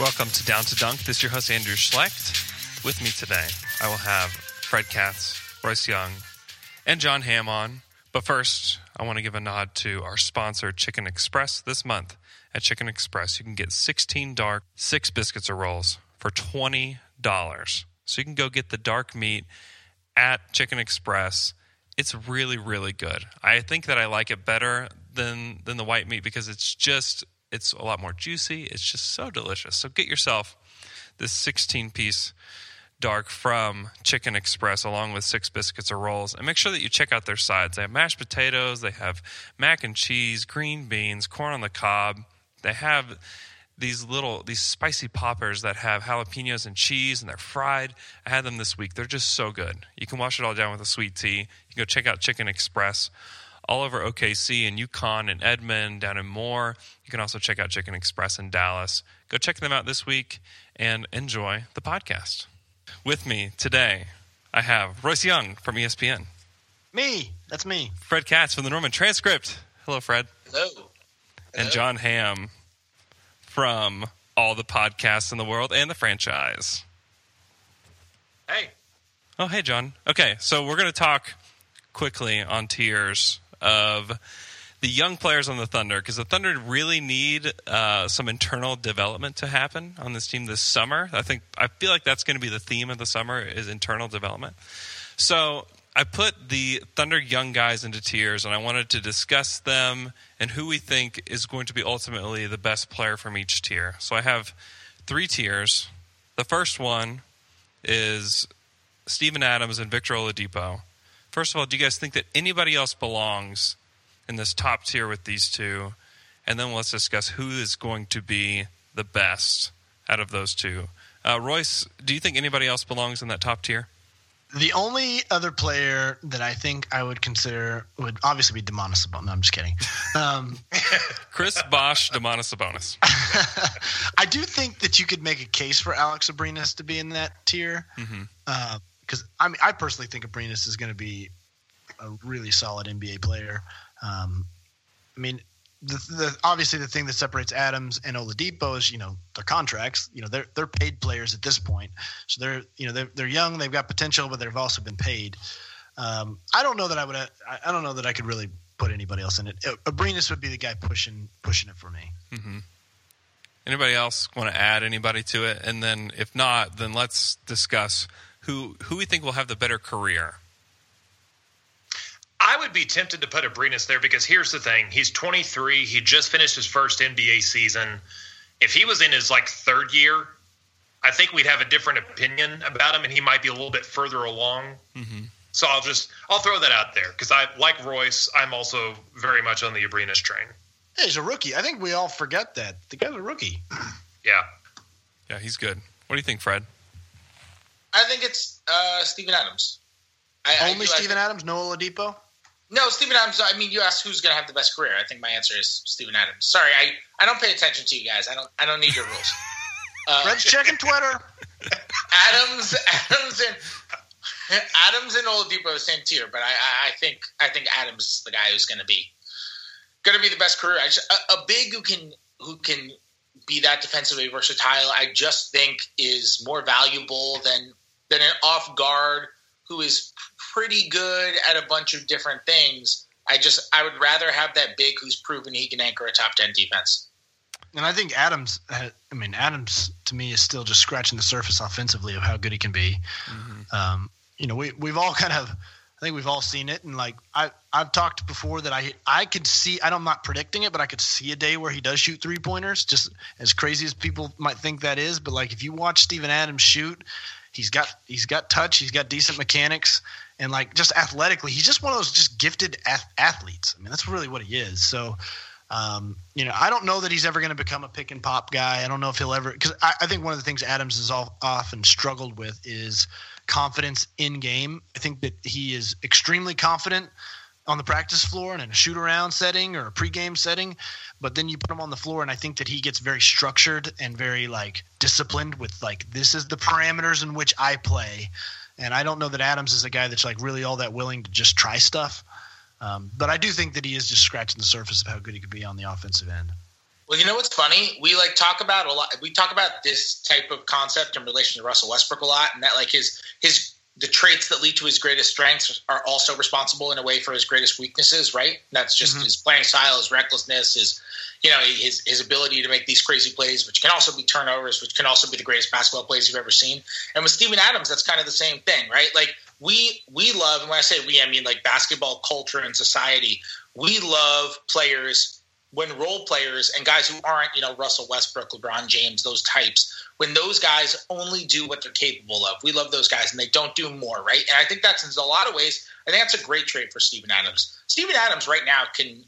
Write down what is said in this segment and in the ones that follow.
Welcome to Down to Dunk. This is your host, Andrew Schlecht. With me today, I will have Fred Katz, Royce Young, and Jon Hamm on. But first, I want to give a nod to our sponsor, Chicken Express. This month at Chicken Express, you can get 16 dark, six biscuits or rolls for $20. So you can go get the dark meat at Chicken Express. It's really, really good. I think that I like it better than than the white meat because it's just it's a lot more juicy. It's just so delicious. So get yourself this 16 piece dark from Chicken Express along with six biscuits or rolls. And make sure that you check out their sides. They have mashed potatoes, they have mac and cheese, green beans, corn on the cob. They have these little these spicy poppers that have jalapenos and cheese and they're fried. I had them this week. They're just so good. You can wash it all down with a sweet tea. You can go check out Chicken Express all over OKC and Yukon and Edmond, down in Moore. You can also check out Chicken Express in Dallas. Go check them out this week and enjoy the podcast. With me today, I have Royce Young from ESPN, Me. That's me. Fred Katz from the Norman Transcript. Hello, Fred. Hello. And Jon Hamm from all the podcasts in the world and the franchise. Hey. Oh, hey, John. Okay, so we're going to talk quickly on tiers of the young players on the Thunder because the Thunder really need uh, some internal development to happen on this team this summer. I think I feel like that's going to be the theme of the summer is internal development. So I put the Thunder young guys into tiers, and I wanted to discuss them and who we think is going to be ultimately the best player from each tier. So I have three tiers. The first one is Steven Adams and Victor Oladipo. First of all, do you guys think that anybody else belongs in this top tier with these two? And then let's discuss who is going to be the best out of those two. Uh, Royce, do you think anybody else belongs in that top tier? The only other player that I think I would consider would obviously be Domantas Sabonis. No, I'm just kidding. Um, Chris Bosh, Domantas Sabonis. I do think that you could make a case for Alex Abrines to be in that tier. Because I mean, I personally think Abrines is going to be a really solid NBA player. Um, I mean, the, the obviously the thing that separates Adams and Oladipo is you know their contracts. You know they're they're paid players at this point, so they're you know they're they're young, they've got potential, but they've also been paid. Um, I don't know that I would. I, I don't know that I could really put anybody else in it. Abrines would be the guy pushing pushing it for me. Anybody else want to add anybody to it? And then if not, then let's discuss who who we think will have the better career. I would be tempted to put Abrines there because here's the thing: he's 23. He just finished his first NBA season. If he was in his like third year, I think we'd have a different opinion about him, and he might be a little bit further along. Mm-hmm. So I'll just I'll throw that out there because I like Royce. I'm also very much on the Abrines train. Hey, he's a rookie. I think we all forget that the guy's a rookie. Yeah. Yeah, he's good. What do you think, Fred? I think it's uh, Steven Adams. I, I Only I Steven think- Adams, no Oladipo. No, Steven Adams. I mean, you asked who's going to have the best career. I think my answer is Steven Adams. Sorry, I, I don't pay attention to you guys. I don't I don't need your rules. Uh, Fred's checking Twitter. Adams, Adams, and Adams and Oladipo same tier, but I, I, I think I think Adams is the guy who's going to be going to be the best career. I just, a, a big who can who can be that defensively versatile. I just think is more valuable than than an off guard who is pretty good at a bunch of different things. I just I would rather have that big who's proven he can anchor a top ten defense. And I think Adams, I mean, Adams to me is still just scratching the surface offensively of how good he can be. Um, you know, we we've all kind of, I think we've all seen it, and like I I've talked before that I I could see I don't, I'm not predicting it, but I could see a day where he does shoot three pointers. Just as crazy as people might think that is, but like if you watch Steven Adams shoot, He's got he's got touch. He's got decent mechanics, and like just athletically, he's just one of those just gifted ath- athletes. I mean, that's really what he is. So, um, you know, I don't know that he's ever going to become a pick and pop guy. I don't know if he'll ever because I, I think one of the things Adams has all, often struggled with is confidence in game. I think that he is extremely confident on the practice floor and in a shoot around setting or a pregame setting, but then you put him on the floor and I think that he gets very structured and very like disciplined with like this is the parameters in which I play. And I don't know that Adams is a guy that's like really all that willing to just try stuff. Um, but I do think that he is just scratching the surface of how good he could be on the offensive end. Well, you know what's funny? We like talk about a lot. We talk about this type of concept in relation to Russell Westbrook a lot, and that like his his the traits that lead to his greatest strengths are also responsible in a way for his greatest weaknesses. Right? And that's just mm-hmm. his playing style, his recklessness, his you know his his ability to make these crazy plays, which can also be turnovers, which can also be the greatest basketball plays you've ever seen. And with Steven Adams, that's kind of the same thing, right? Like we we love, and when I say we, I mean like basketball culture and society. We love players when role players and guys who aren't, you know, Russell Westbrook, LeBron James, those types, when those guys only do what they're capable of, we love those guys and they don't do more, right? And I think that's in a lot of ways, I think that's a great trait for Steven Adams. Steven Adams right now can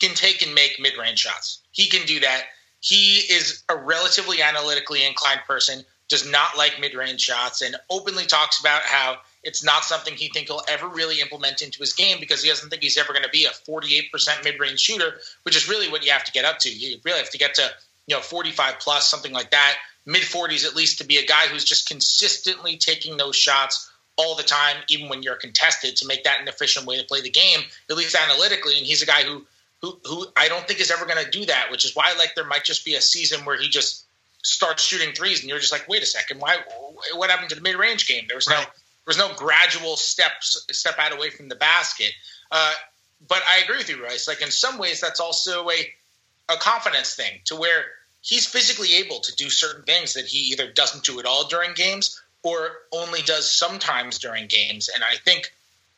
can take and make mid range shots. He can do that. He is a relatively analytically inclined person, does not like mid range shots, and openly talks about how it's not something he think he'll ever really implement into his game because he doesn't think he's ever going to be a 48% mid-range shooter, which is really what you have to get up to. You really have to get to, you know, 45 plus, something like that, mid 40s at least to be a guy who's just consistently taking those shots all the time, even when you're contested, to make that an efficient way to play the game, at least analytically. And he's a guy who who, who I don't think is ever going to do that, which is why like there might just be a season where he just starts shooting threes, and you're just like, wait a second, why? What happened to the mid range game? There was no there was no gradual steps step out away from the basket. Uh, but I agree with you, Royce. Like in some ways, that's also a a confidence thing to where he's physically able to do certain things that he either doesn't do at all during games or only does sometimes during games. And I think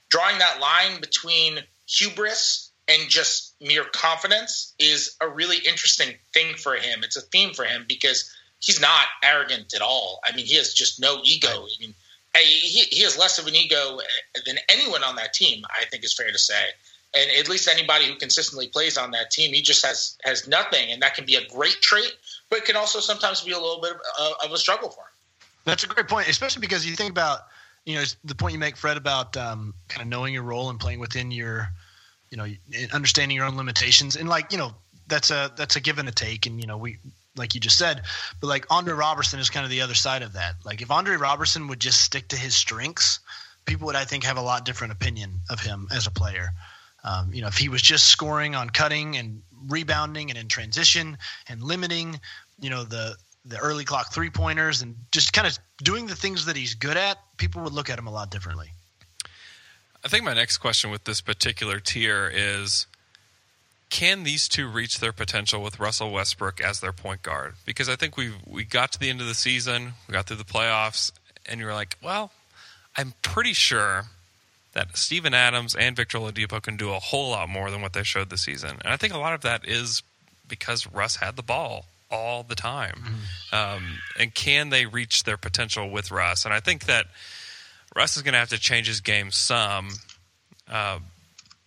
drawing that line between hubris and just mere confidence is a really interesting thing for him. It's a theme for him because he's not arrogant at all. I mean, he has just no ego. I mean, he, he has less of an ego than anyone on that team. I think is fair to say, and at least anybody who consistently plays on that team, he just has has nothing, and that can be a great trait, but it can also sometimes be a little bit of, uh, of a struggle for him. That's a great point, especially because you think about you know the point you make, Fred, about um, kind of knowing your role and playing within your you know understanding your own limitations, and like you know that's a that's a give and a take, and you know we like you just said. But like Andre Robertson is kind of the other side of that. Like if Andre Robertson would just stick to his strengths, people would I think have a lot different opinion of him as a player. Um, you know, if he was just scoring on cutting and rebounding and in transition and limiting, you know, the the early clock three pointers and just kind of doing the things that he's good at, people would look at him a lot differently. I think my next question with this particular tier is can these two reach their potential with Russell Westbrook as their point guard? Because I think we we got to the end of the season, we got through the playoffs, and you're like, well, I'm pretty sure that Steven Adams and Victor Oladipo can do a whole lot more than what they showed this season, and I think a lot of that is because Russ had the ball all the time. Mm-hmm. Um, and can they reach their potential with Russ? And I think that Russ is going to have to change his game some. Uh,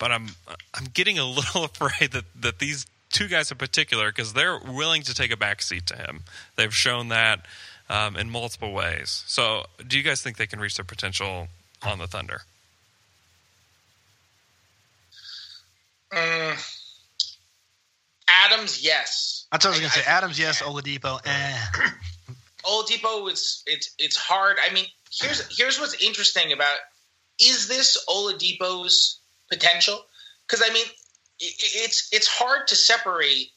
but I'm I'm getting a little afraid that that these two guys in particular, because they're willing to take a back seat to him. They've shown that um, in multiple ways. So, do you guys think they can reach their potential on the Thunder? Um, Adams, yes. That's what I was going to say. Adams, yes. Oladipo, eh. Oladipo, it's it's it's hard. I mean, here's here's what's interesting about is this Oladipo's potential because I mean it's it's hard to separate.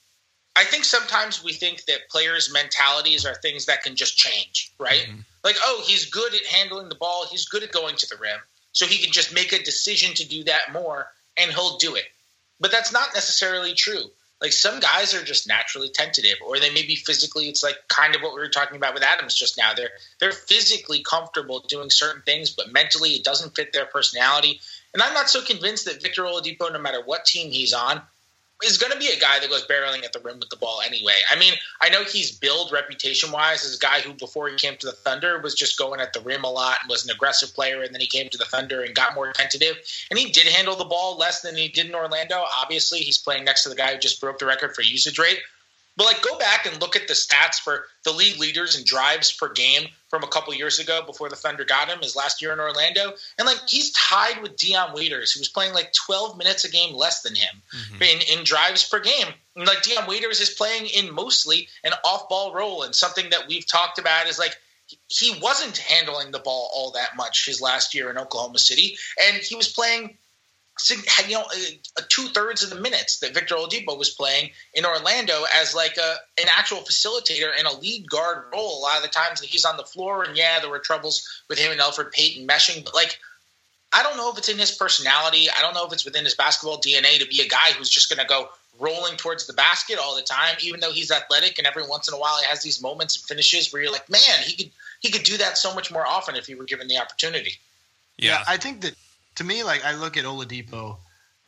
I think sometimes we think that players' mentalities are things that can just change, right? Mm-hmm. Like, oh, he's good at handling the ball, he's good at going to the rim, so he can just make a decision to do that more, and he'll do it. But that's not necessarily true. Like some guys are just naturally tentative, or they may be physically. It's like kind of what we were talking about with Adams just now. They're they're physically comfortable doing certain things, but mentally it doesn't fit their personality. And I'm not so convinced that Victor Oladipo, no matter what team he's on, is going to be a guy that goes barreling at the rim with the ball anyway. I mean, I know he's billed reputation wise as a guy who, before he came to the Thunder, was just going at the rim a lot and was an aggressive player. And then he came to the Thunder and got more tentative. And he did handle the ball less than he did in Orlando. Obviously, he's playing next to the guy who just broke the record for usage rate. But like, go back and look at the stats for the league leaders in drives per game from a couple years ago before the Thunder got him, his last year in Orlando, and like he's tied with Dion Waiters, who was playing like 12 minutes a game less than him Mm-hmm. in, in drives per game. And like Dion Waiters is playing in mostly an off-ball role, and something that we've talked about is like he wasn't handling the ball all that much his last year in Oklahoma City, and he was playing you know, two thirds of the minutes that Victor Oladipo was playing in Orlando as like a an actual facilitator and a lead guard role. A lot of the times that he's on the floor, and yeah, there were troubles with him and Elfrid Payton meshing, but like. I don't know if it's in his personality. I don't know if it's within his basketball DNA to be a guy who's just going to go rolling towards the basket all the time, even though he's athletic and every once in a while he has these moments and finishes where you're like, man, he could he could do that so much more often if he were given the opportunity. Yeah. I think that to me, like I look at Oladipo,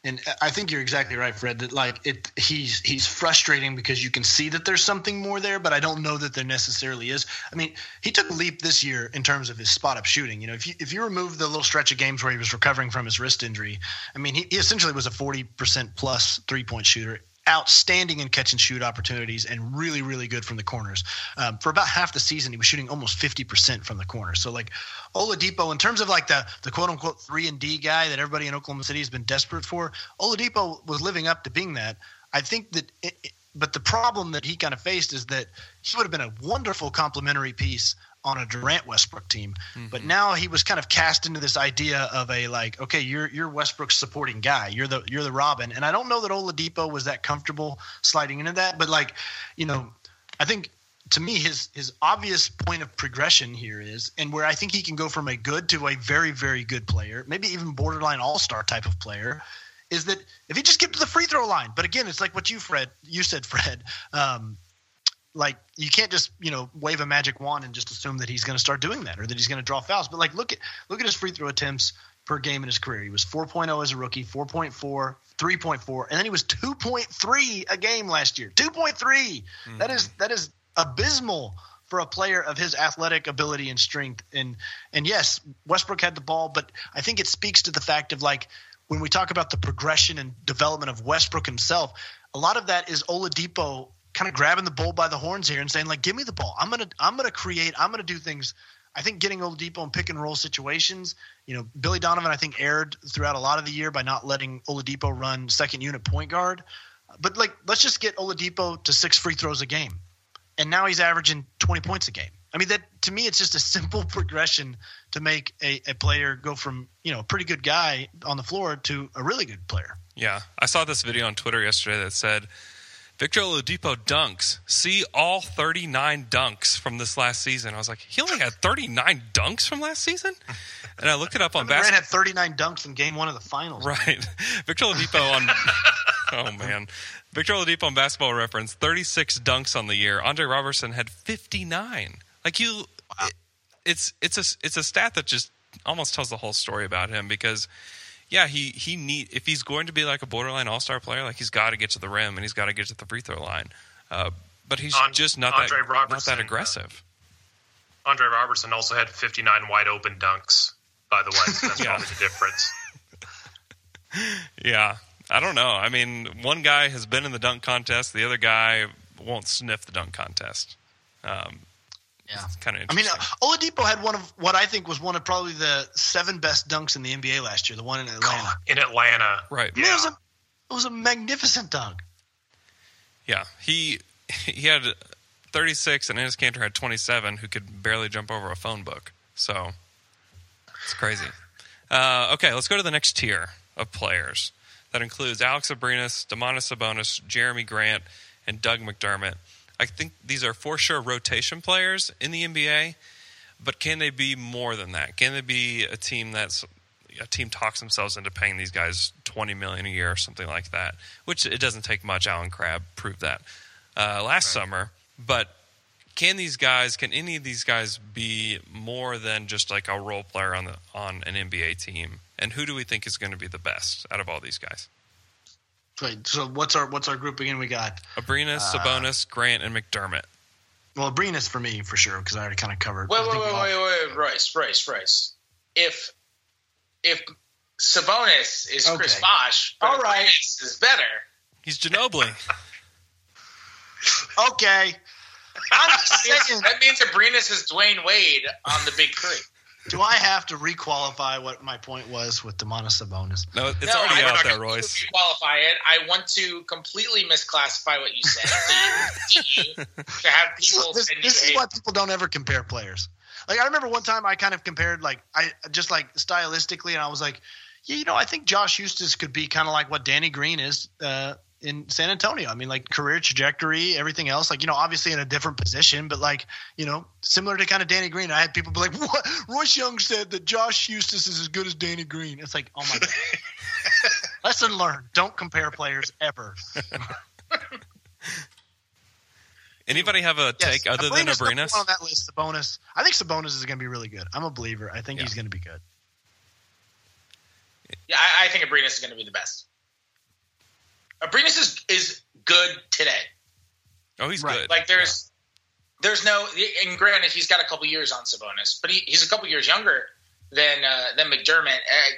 and I think you're exactly right, Fred. That like it, he's he's frustrating because you can see that there's something more there, but I don't know that there necessarily is. I mean, he took a leap this year in terms of his spot up shooting. You know, if you if you remove the little stretch of games where he was recovering from his wrist injury, I mean, he, he essentially was a 40 percent plus three point shooter outstanding in catch and shoot opportunities and really, really good from the corners. Um, for about half the season, he was shooting almost 50% from the corner. So, like, Oladipo, in terms of like the, the quote unquote 3 and D guy that everybody in Oklahoma City has been desperate for, Oladipo was living up to being that. I think that, it, it- but the problem that he kind of faced is that he would have been a wonderful complementary piece on a Durant Westbrook team. But now he was kind of cast into this idea of a like, okay, you're you're Westbrook's supporting guy. You're the you're the Robin. And I don't know that Oladipo was that comfortable sliding into that, but like, you know, I think to me his his obvious point of progression here is and where I think he can go from a good to a very very good player, maybe even borderline all-star type of player is that if he just get to the free throw line. But again, it's like what you Fred you said Fred um, like you can't just you know wave a magic wand and just assume that he's going to start doing that or that he's going to draw fouls. But like look at look at his free throw attempts per game in his career. He was 4.0 as a rookie, 4.4, 3.4, and then he was 2.3 a game last year. 2.3. Hmm. That is that is abysmal for a player of his athletic ability and strength. And and yes, Westbrook had the ball, but I think it speaks to the fact of like when we talk about the progression and development of Westbrook himself, a lot of that is Oladipo kind of grabbing the bull by the horns here and saying like, "Give me the ball. I'm gonna I'm gonna create. I'm gonna do things." I think getting Oladipo in pick and roll situations, you know, Billy Donovan I think erred throughout a lot of the year by not letting Oladipo run second unit point guard. But like, let's just get Oladipo to six free throws a game, and now he's averaging 20 points a game. I mean, that to me, it's just a simple progression to make a, a player go from you know a pretty good guy on the floor to a really good player. Yeah, I saw this video on Twitter yesterday that said Victor Oladipo dunks. See all 39 dunks from this last season. I was like, he only had 39 dunks from last season, and I looked it up on basketball. had 39 dunks in Game One of the finals. Right, Victor Oladipo on. oh man, Victor Oladipo on Basketball Reference, 36 dunks on the year. Andre Robertson had 59. Like you, it- it's it's a it's a stat that just almost tells the whole story about him because yeah, he he need if he's going to be like a borderline all star player, like he's got to get to the rim and he's got to get to the free throw line. Uh, but he's An- just not Andre that not Robertson, that uh, aggressive. Andre Robertson also had 59 wide open dunks, by the way. So that's Yeah. probably the difference. Yeah, I don't know. I mean, one guy has been in the dunk contest, the other guy won't sniff the dunk contest. Um, Yeah. it's kind of I mean, uh, Oladipo had one of what I think was one of probably the seven best dunks in the NBA last year. The one in Atlanta. In Atlanta. right? I mean, it was a it was a magnificent dunk. Yeah, he he had 36, and Enes Kanter had 27, who could barely jump over a phone book. So it's crazy. Uh, okay, let's go to the next tier of players. That includes Alex Abrines, Domantas Sabonis, Jerami Grant, and Doug McDermott. I think these are for sure rotation players in the NBA, but can they be more than that? Can they be a team that's a team talks themselves into paying these guys twenty million a year or something like that? Which it doesn't take much. Allen Crabbe proved that uh, last summer. But can these guys? Can any of these guys be more than just like a role player on the on an NBA team? And who do we think is going to be the best out of all these guys? Wait, so what's our what's our group again? We got Abrines, Uh, Sabonis, Grant, and McDermott. well, Abrines for me for sure because I already kind of covered. Wait, wait, wait, all- wait, wait, Royce, Royce, Royce. If if Sabonis is Chris Okay. Bosh, but All right. Abrines is better. He's Ginobili. Okay, I'm just saying. That means Abrines is Dwyane Wade on the Big Three. Do I have to requalify what my point was with Domantas Sabonis? No, it's No, already I- out I'm there, not gonna Royce. Qualify it. I want to completely misclassify what you said to, to, you, to have people this, this is hate. why people don't ever compare players. Like I remember one time I kind of compared like I just like stylistically, and I was like, yeah, you know, I think Josh Huestis could be kind of like what Danny Green is uh, in San Antonio. I mean, like career trajectory, everything else. Like you know, obviously in a different position, but like you know, similar to kind of Danny Green. I had people be like, what? Royce Young said that Josh Huestis is as good as Danny Green. It's like, oh my god. Lesson learned: don't compare players ever. Anybody have a Yes, take other than Abrines number Abrines? one on that list. Sabonis. I think Sabonis is going to be really good. I'm a believer. I think Yeah. he's going to be good. Yeah, I, I think Abrines is going to be the best. Abrines is is good today. Oh, he's Right. good. Like there's there's no and granted he's got a couple years on Sabonis, but he, he's a couple years younger than uh, than McDermott. Uh,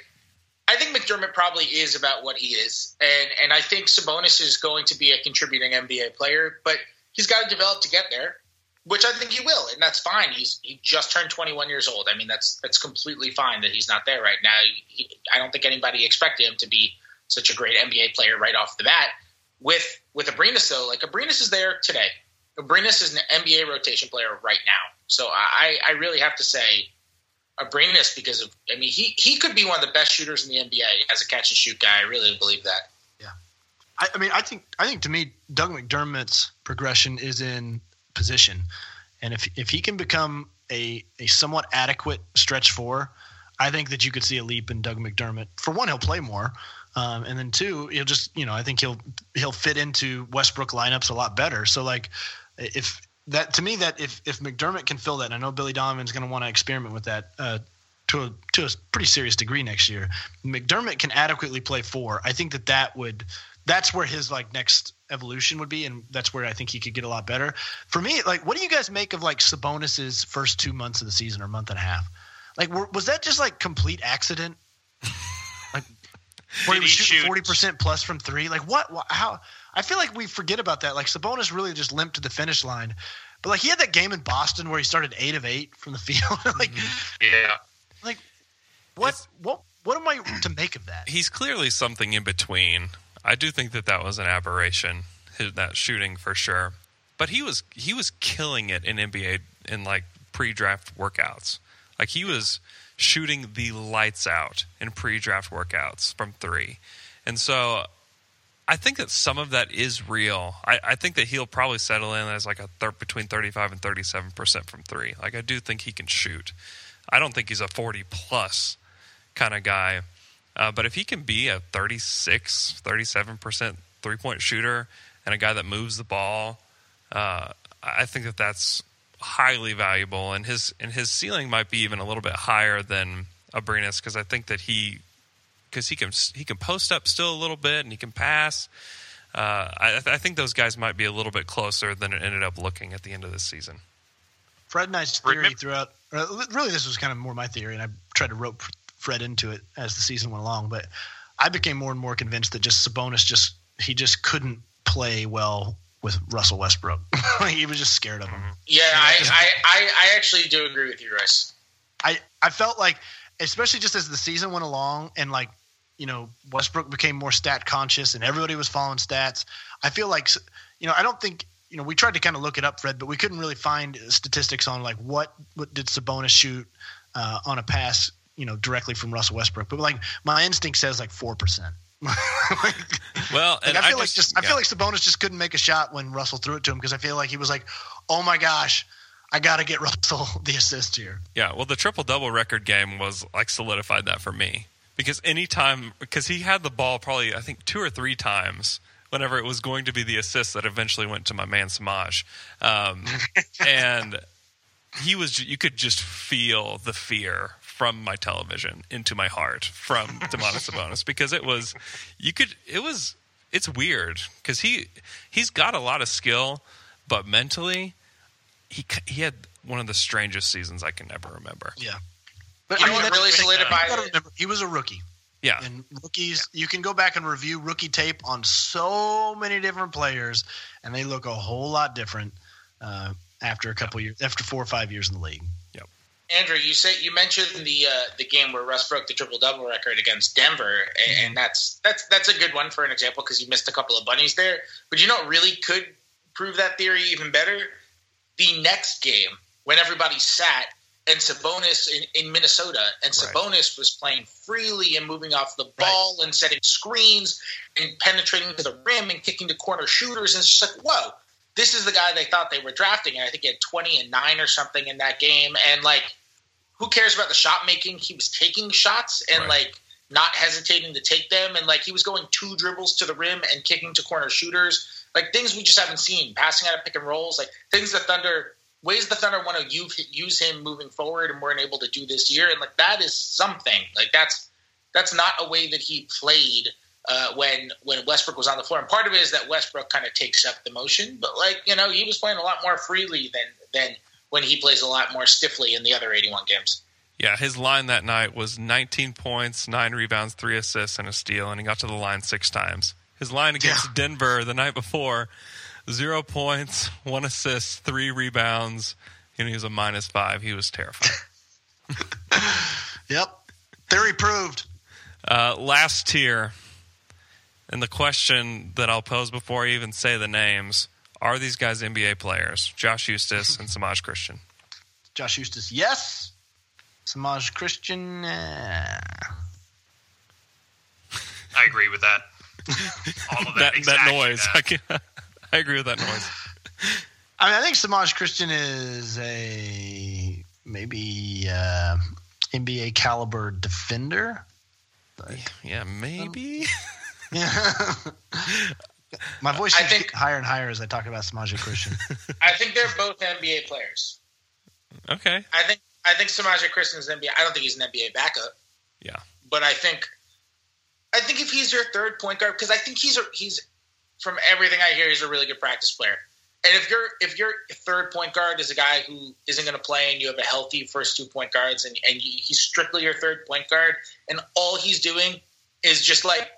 I think McDermott probably is about what he is, and and I think Sabonis is going to be a contributing NBA player, but he's got to develop to get there, which I think he will, and that's fine. He's he just turned 21 years old. I mean that's that's completely fine that he's not there right now. He, I don't think anybody expected him to be such a great NBA player right off the bat. With with Abrines though, like Abrines is there today. Abrines is an NBA rotation player right now. So I, I really have to say Abrines because of I mean he he could be one of the best shooters in the NBA as a catch and shoot guy. I really believe that. I, I mean, I think I think to me, Doug McDermott's progression is in position, and if if he can become a a somewhat adequate stretch four, I think that you could see a leap in Doug McDermott. For one, he'll play more, um, and then two, he'll just you know I think he'll he'll fit into Westbrook lineups a lot better. So like, if that to me that if if McDermott can fill that, and I know Billy Donovan's going to want to experiment with that. Uh, to a, to a pretty serious degree next year, McDermott can adequately play four. I think that that would that's where his like next evolution would be, and that's where I think he could get a lot better. For me, like, what do you guys make of like Sabonis's first two months of the season or month and a half? Like, were, was that just like complete accident? Where he was shooting forty percent plus from three? Like, what? How? I feel like we forget about that. Like, Sabonis really just limped to the finish line. But like, he had that game in Boston where he started eight of eight from the field. like, mm-hmm. Yeah. like, what? What? What am I to make of that? he's clearly something in between. I do think that that was an aberration, that shooting for sure. But he was he was killing it in NBA in like pre-draft workouts. Like he was shooting the lights out in pre-draft workouts from three, and so I think that some of that is real. I, I think that he'll probably settle in as like a thir- between thirty-five and thirty-seven percent from three. Like I do think he can shoot. I don't think he's a forty plus kind of guy. Uh, but if he can be a 36, 37% three point shooter and a guy that moves the ball, uh, I think that that's highly valuable. And his and his ceiling might be even a little bit higher than Abrines because I think that he because he can he can post up still a little bit and he can pass. Uh, I, I think those guys might be a little bit closer than it ended up looking at the end of the season. Fred and I's theory Remember- throughout. Really, this was kind of more my theory, and I tried to rope Fred into it as the season went along. But I became more and more convinced that just Sabonis just he just couldn't play well with Russell Westbrook. he was just scared of him. Yeah, I, I, I, I actually do agree with you, Royce. I I felt like, especially just as the season went along, and like you know Westbrook became more stat conscious, and everybody was following stats. I feel like you know I don't think you know we tried to kind of look it up, Fred, but we couldn't really find statistics on like what what did Sabonis shoot uh, on a pass, you know, directly from Russell Westbrook. But like my instinct says like four percent. like, Well, and I feel like just I feel like Sabonis just couldn't make a shot when Russell threw it to him because I feel like he was like, oh my gosh. I got to get Russell the assist here. Yeah, well, the triple double record game was like solidified that for me because anytime because he had the ball probably I think two or three times whenever it was going to be the assist that eventually went to my man Semaj, um, and he was you could just feel the fear from my television into my heart from Domantas Sabonis because it was you could it was it's weird because he he's got a lot of skill, but mentally, he he had one of the strangest seasons I can ever remember. Yeah. But You know what that's really the thing, solidified you gotta it? remember, he was a rookie. Yeah, And rookies, you can go back and review rookie tape on so many different players, and they look a whole lot different uh, after a couple years, after four or five years in the league. Andrew, you say you mentioned the uh, the game where Russ broke the triple double record against Denver, and, and that's that's that's a good one for an example because you missed a couple of bunnies there. But you know what really could prove that theory even better? The next game when everybody sat and Sabonis in, in Minnesota, and Right. Sabonis was playing freely and moving off the ball and setting screens and penetrating to the rim and kicking to corner shooters, and it's just like whoa. This is the guy they thought they were drafting, and I think he had twenty and nine or something in that game. And like, who cares about the shot making? He was taking shots and Right. like not hesitating to take them, and like he was going two dribbles to the rim and kicking to corner shooters, like things we just haven't seen. Passing out of pick and rolls, like things the Thunder ways the Thunder want to use, him moving forward, and weren't able to do this year. And like that is something. Like that's that's not a way that he played uh, when when Westbrook was on the floor. And part of it is that Westbrook kind of takes up the motion, but like you know, he was playing a lot more freely than than when he plays a lot more stiffly in the other 81 games. yeah. His line that night was 19 points, nine rebounds, three assists, and a steal, and he got to the line six times. His line against Yeah. Denver the night before, zero points, one assist, three rebounds, and he was a minus five. He was terrifying. Yep. Theory proved. Uh, last tier, and the question that I'll pose before I even say the names: Are these guys NBA players? Josh Huestis and Semaj Christon. Josh Huestis, yes. Semaj Christon, eh. I agree with that. All of that. That, that noise. that. I, can, I agree with that noise. I mean, I think Semaj Christon is a maybe uh, NBA caliber defender. Yeah, maybe. Yeah. My voice I keeps think- getting higher and higher as I talk about Semaj Christon. I think they're both NBA players. Okay. I think I think Semaj Christon's an NBA. I don't think he's an NBA backup. Yeah. but I think I think if he's your third point guard, because I think he's a, he's from everything I hear, he's a really good practice player. And if your if your third point guard is a guy who isn't going to play, and you have a healthy first two point guards, and and he's strictly your third point guard, and all he's doing is just like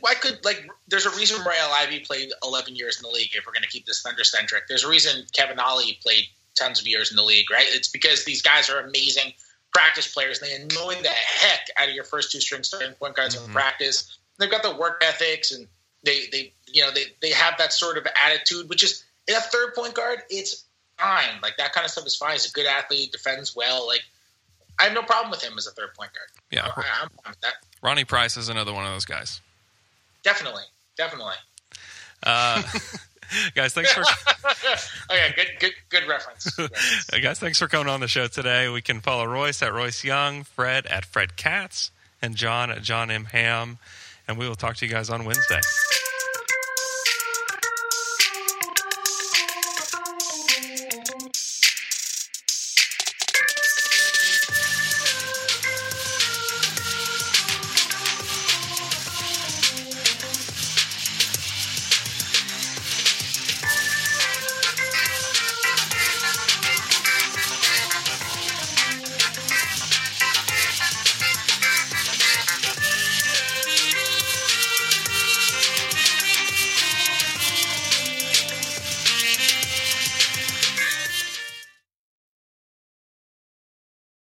why could like there's a reason Royal Ivey played 11 years in the league if we're going to keep this thunder centric. There's a reason Kevin Ollie played tons of years in the league, right? It's because these guys are amazing practice players. and They annoy the heck out of your first two string starting point guards in mm-hmm. practice. They've got the work ethics and they they you know they they have that sort of attitude, which is in a third point guard, it's fine. Like that kind of stuff is fine. He's a good athlete, defends well. Like I have no problem with him as a third point guard. Yeah. I, I'm fine with that. Ronnie Price is another one of those guys. Definitely, definitely. Uh, guys, thanks for okay, good, good, good reference. Good reference. guys, thanks for coming on the show today. We can follow Royce at Royce Young, Fred at Fred Katz, and John at Jon M Hamm, and we will talk to you guys on Wednesday.